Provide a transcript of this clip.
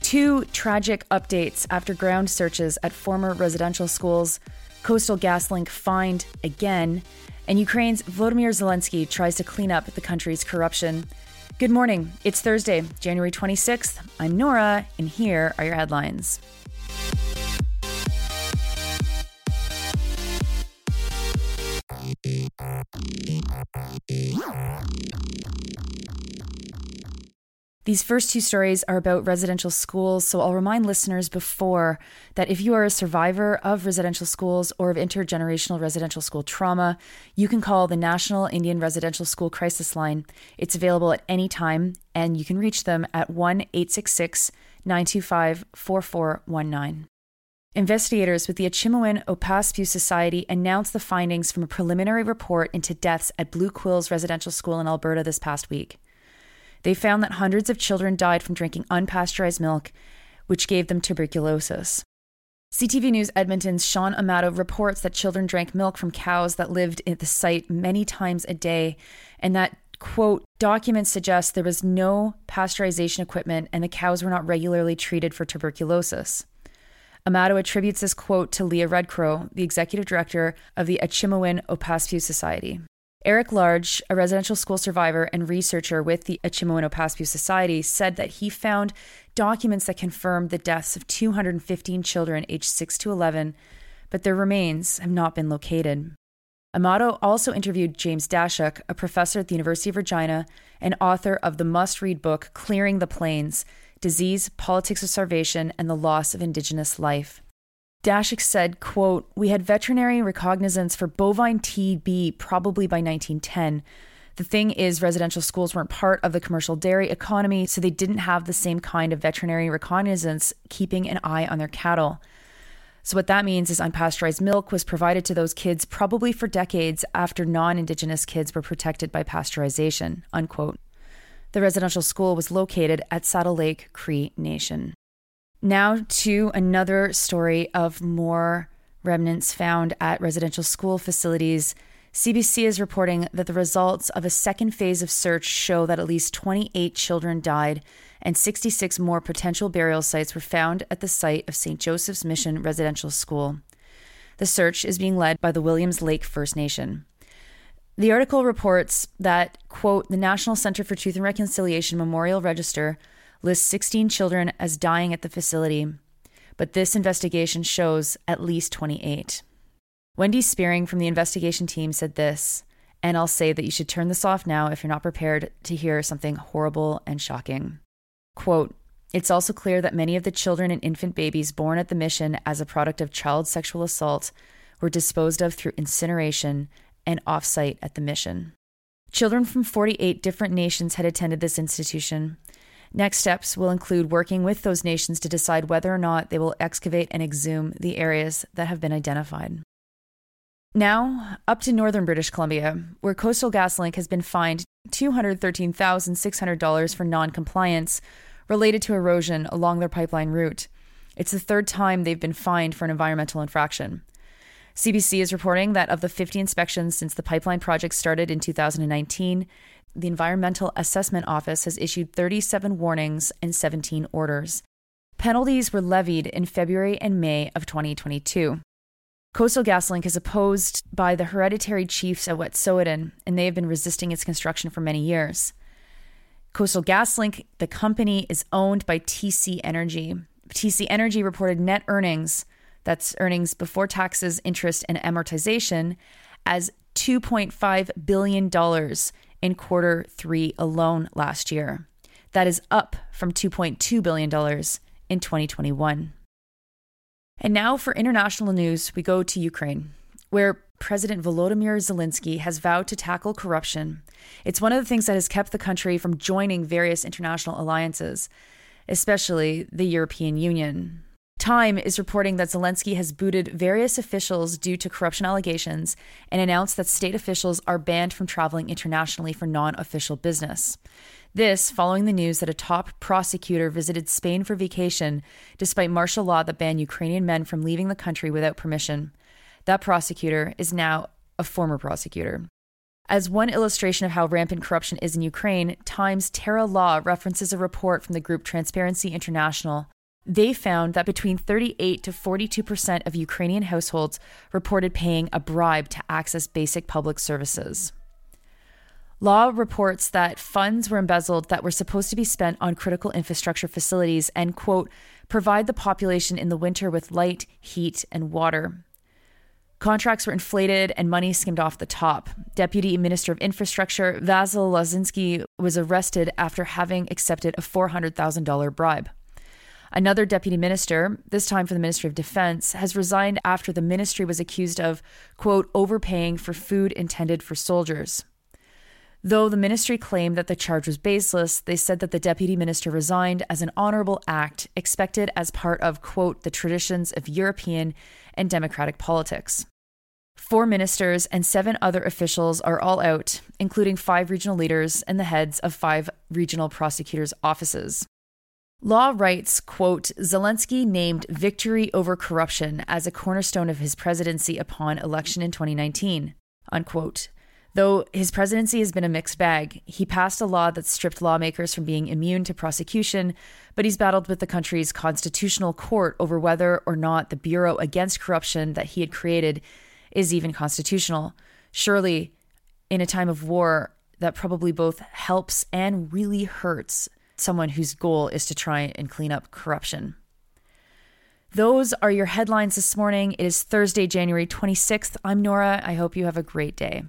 Two tragic updates after ground searches at former residential schools. Coastal GasLink fined again, and Ukraine's Volodymyr Zelensky tries to clean up the country's corruption. Good morning. It's Thursday, January 26th. I'm Nora, and here are your headlines. These first two stories are about residential schools, so I'll remind listeners before that if you are a survivor of residential schools or of intergenerational residential school trauma, you can call the National Indian Residential School Crisis Line. It's available at any time, and you can reach them at 1 866 925 4419. Investigators with the Achimewin Opaskwayu Society announced the findings from a preliminary report into deaths at Blue Quills Residential School in Alberta this past week. They found that hundreds of children died from drinking unpasteurized milk, which gave them tuberculosis. CTV News Edmonton's Sean Amato reports that children drank milk from cows that lived at the site many times a day, and that, quote, documents suggest there was no pasteurization equipment and the cows were not regularly treated for tuberculosis. Amato attributes this quote to Leah Redcrow, the executive director of the Achimewin Opaskwayu Society. Eric Large, a residential school survivor and researcher with the Achimewin Opaskwayu Society, said that he found documents that confirmed the deaths of 215 children aged 6 to 11, but their remains have not been located. Amato also interviewed James Daschuk, a professor at the University of Regina and author of the must read book Clearing the Plains Disease, Politics of Starvation, and the Loss of Indigenous Life. Daschuk said, quote, We had veterinary recognizance for bovine TB probably by 1910. The thing is, residential schools weren't part of the commercial dairy economy, so they didn't have the same kind of veterinary recognizance keeping an eye on their cattle. So, what that means is unpasteurized milk was provided to those kids probably for decades after non Indigenous kids were protected by pasteurization. Unquote. The residential school was located at Saddle Lake Cree Nation. Now to another story of more remnants found at residential school facilities. CBC is reporting that the results of a second phase of search show that at least 28 children died and 66 more potential burial sites were found at the site of St. Joseph's Mission Residential School. The search is being led by the Williams Lake First Nation. The article reports that, quote, the National Center for Truth and Reconciliation Memorial Register lists 16 children as dying at the facility, but this investigation shows at least 28. Whitney Spearing from the investigation team said this, and I'll say that you should turn this off now if you're not prepared to hear something horrible and shocking. Quote, it's also clear that many of the children and infant babies born at the mission as a product of child sexual assault were disposed of through incineration and offsite at the mission. Children from 48 different nations had attended this institution, Next steps will include working with those nations to decide whether or not they will excavate and exhume the areas that have been identified. Now, up to northern British Columbia, where Coastal GasLink has been fined $213,600 for noncompliance related to erosion along their pipeline route. It's the third time they've been fined for an environmental infraction. CBC is reporting that of the 50 inspections since the pipeline project started in 2019, the Environmental Assessment Office has issued 37 warnings and 17 orders. Penalties were levied in February and May of 2022. Coastal GasLink is opposed by the hereditary chiefs at Wet'suwet'en, and they have been resisting its construction for many years. Coastal GasLink, the company, is owned by TC Energy. TC Energy reported net earnings, that's earnings before taxes, interest, and amortization, as $2.5 billion in quarter three alone last year. That is up from $2.2 billion in 2021. And now for international news, we go to Ukraine, where President Volodymyr Zelensky has vowed to tackle corruption. It's one of the things that has kept the country from joining various international alliances, especially the European Union. Time is reporting that Zelensky has booted various officials due to corruption allegations and announced that state officials are banned from traveling internationally for non official business. This following the news that a top prosecutor visited Spain for vacation despite martial law that banned Ukrainian men from leaving the country without permission. That prosecutor is now a former prosecutor. As one illustration of how rampant corruption is in Ukraine, Times Tara Law references a report from the group Transparency International. They found that between 38 to 42% of Ukrainian households reported paying a bribe to access basic public services. Law reports that funds were embezzled that were supposed to be spent on critical infrastructure facilities and, quote, provide the population in the winter with light, heat, and water. Contracts were inflated and money skimmed off the top. Deputy Minister of Infrastructure Vasil Lozinskiy was arrested after having accepted a $400,000 bribe. Another deputy minister, this time for the Ministry of Defense, has resigned after the ministry was accused of, quote, overpaying for food intended for soldiers. Though the ministry claimed that the charge was baseless, they said that the deputy minister resigned as an honorable act expected as part of, quote, the traditions of European and democratic politics. Four ministers and seven other officials are all out, including five regional leaders and the heads of five regional prosecutors' offices. Law writes, quote, Zelensky named victory over corruption as a cornerstone of his presidency upon election in 2019, unquote. Though his presidency has been a mixed bag, he passed a law that stripped lawmakers from being immune to prosecution, but he's battled with the country's constitutional court over whether or not the Bureau Against Corruption that he had created is even constitutional. Surely, in a time of war, that probably both helps and really hurts someone whose goal is to try and clean up corruption. Those are your headlines this morning. It is Thursday, January 26th. I'm Nora. I hope you have a great day.